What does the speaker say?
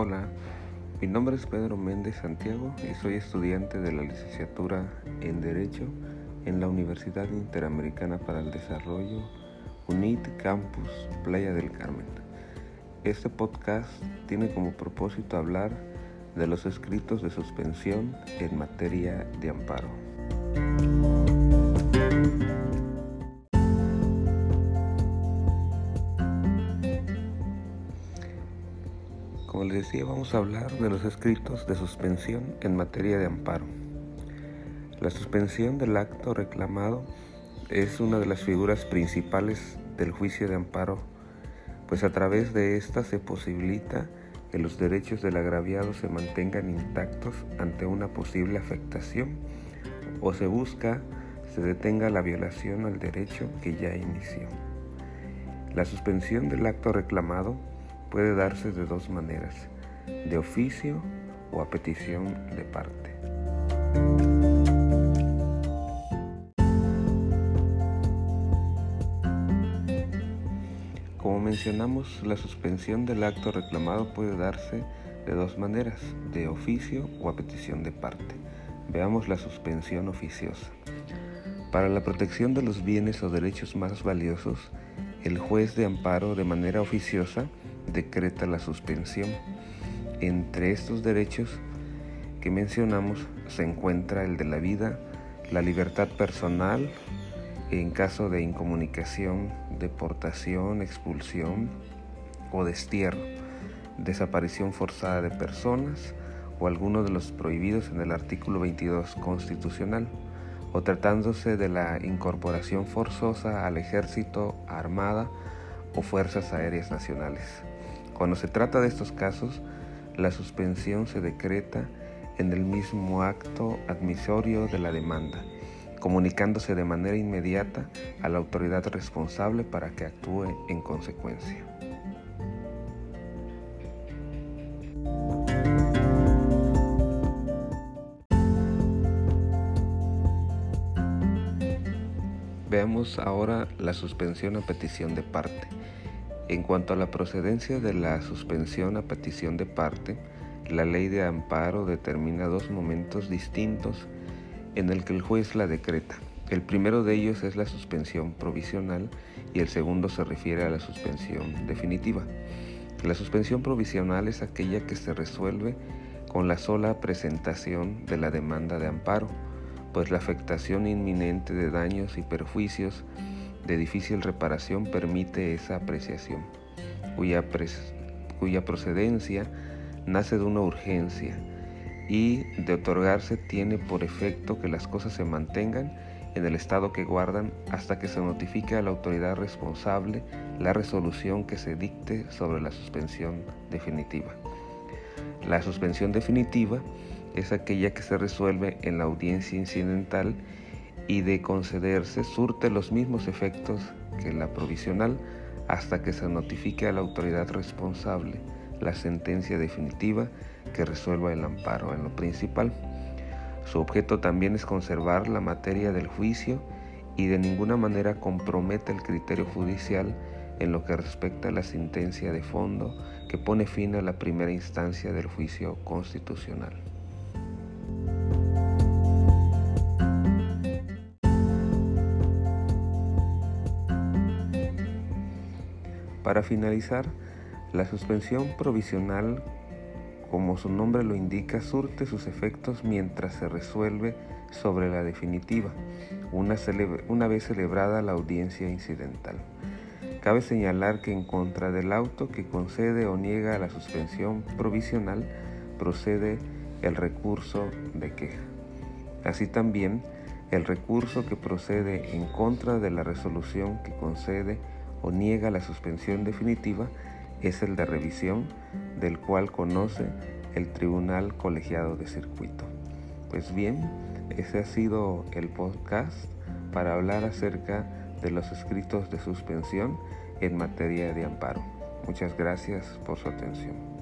Hola, mi nombre es Pedro Méndez Santiago y soy estudiante de la licenciatura en Derecho en la Universidad Interamericana para el Desarrollo UNIT Campus Playa del Carmen. Este podcast tiene como propósito hablar de los escritos de suspensión en materia de amparo. Decía, vamos a hablar de los escritos de suspensión en materia de amparo. La suspensión del acto reclamado es una de las figuras principales del juicio de amparo, pues a través de ésta se posibilita que los derechos del agraviado se mantengan intactos ante una posible afectación o se busca se detenga la violación al derecho que ya inició. La suspensión del acto reclamado puede darse de dos maneras, de oficio o a petición de parte. Como mencionamos, la suspensión del acto reclamado puede darse de dos maneras, de oficio o a petición de parte. Veamos la suspensión oficiosa. Para la protección de los bienes o derechos más valiosos, el juez de amparo de manera oficiosa decreta la suspensión. Entre estos derechos que mencionamos se encuentra el de la vida, la libertad personal, en caso de incomunicación, deportación, expulsión o destierro, desaparición forzada de personas o alguno de los prohibidos en el artículo 22 constitucional, o tratándose de la incorporación forzosa al ejército, armada o fuerzas aéreas nacionales. Cuando se trata de estos casos, la suspensión se decreta en el mismo acto admisorio de la demanda, comunicándose de manera inmediata a la autoridad responsable para que actúe en consecuencia. Veamos ahora la suspensión a petición de parte. En cuanto a la procedencia de la suspensión a petición de parte, la ley de amparo determina dos momentos distintos en el que el juez la decreta. El primero de ellos es la suspensión provisional y el segundo se refiere a la suspensión definitiva. La suspensión provisional es aquella que se resuelve con la sola presentación de la demanda de amparo, pues la afectación inminente de daños y perjuicios de difícil reparación permite esa apreciación, cuya, cuya procedencia nace de una urgencia y de otorgarse tiene por efecto que las cosas se mantengan en el estado que guardan hasta que se notifique a la autoridad responsable la resolución que se dicte sobre la suspensión definitiva. La suspensión definitiva es aquella que se resuelve en la audiencia incidental y de concederse surte los mismos efectos que la provisional hasta que se notifique a la autoridad responsable la sentencia definitiva que resuelva el amparo en lo principal. Su objeto también es conservar la materia del juicio y de ninguna manera compromete el criterio judicial en lo que respecta a la sentencia de fondo que pone fin a la primera instancia del juicio constitucional. Para finalizar, la suspensión provisional, como su nombre lo indica, surte sus efectos mientras se resuelve sobre la definitiva, una, una, vez celebrada la audiencia incidental. Cabe señalar que en contra del auto que concede o niega la suspensión provisional procede el recurso de queja. Así también, el recurso que procede en contra de la resolución que concede o niega la suspensión definitiva es el de revisión del cual conoce el Tribunal Colegiado de Circuito. Pues bien, ese ha sido el podcast para hablar acerca de los escritos de suspensión en materia de amparo. Muchas gracias por su atención.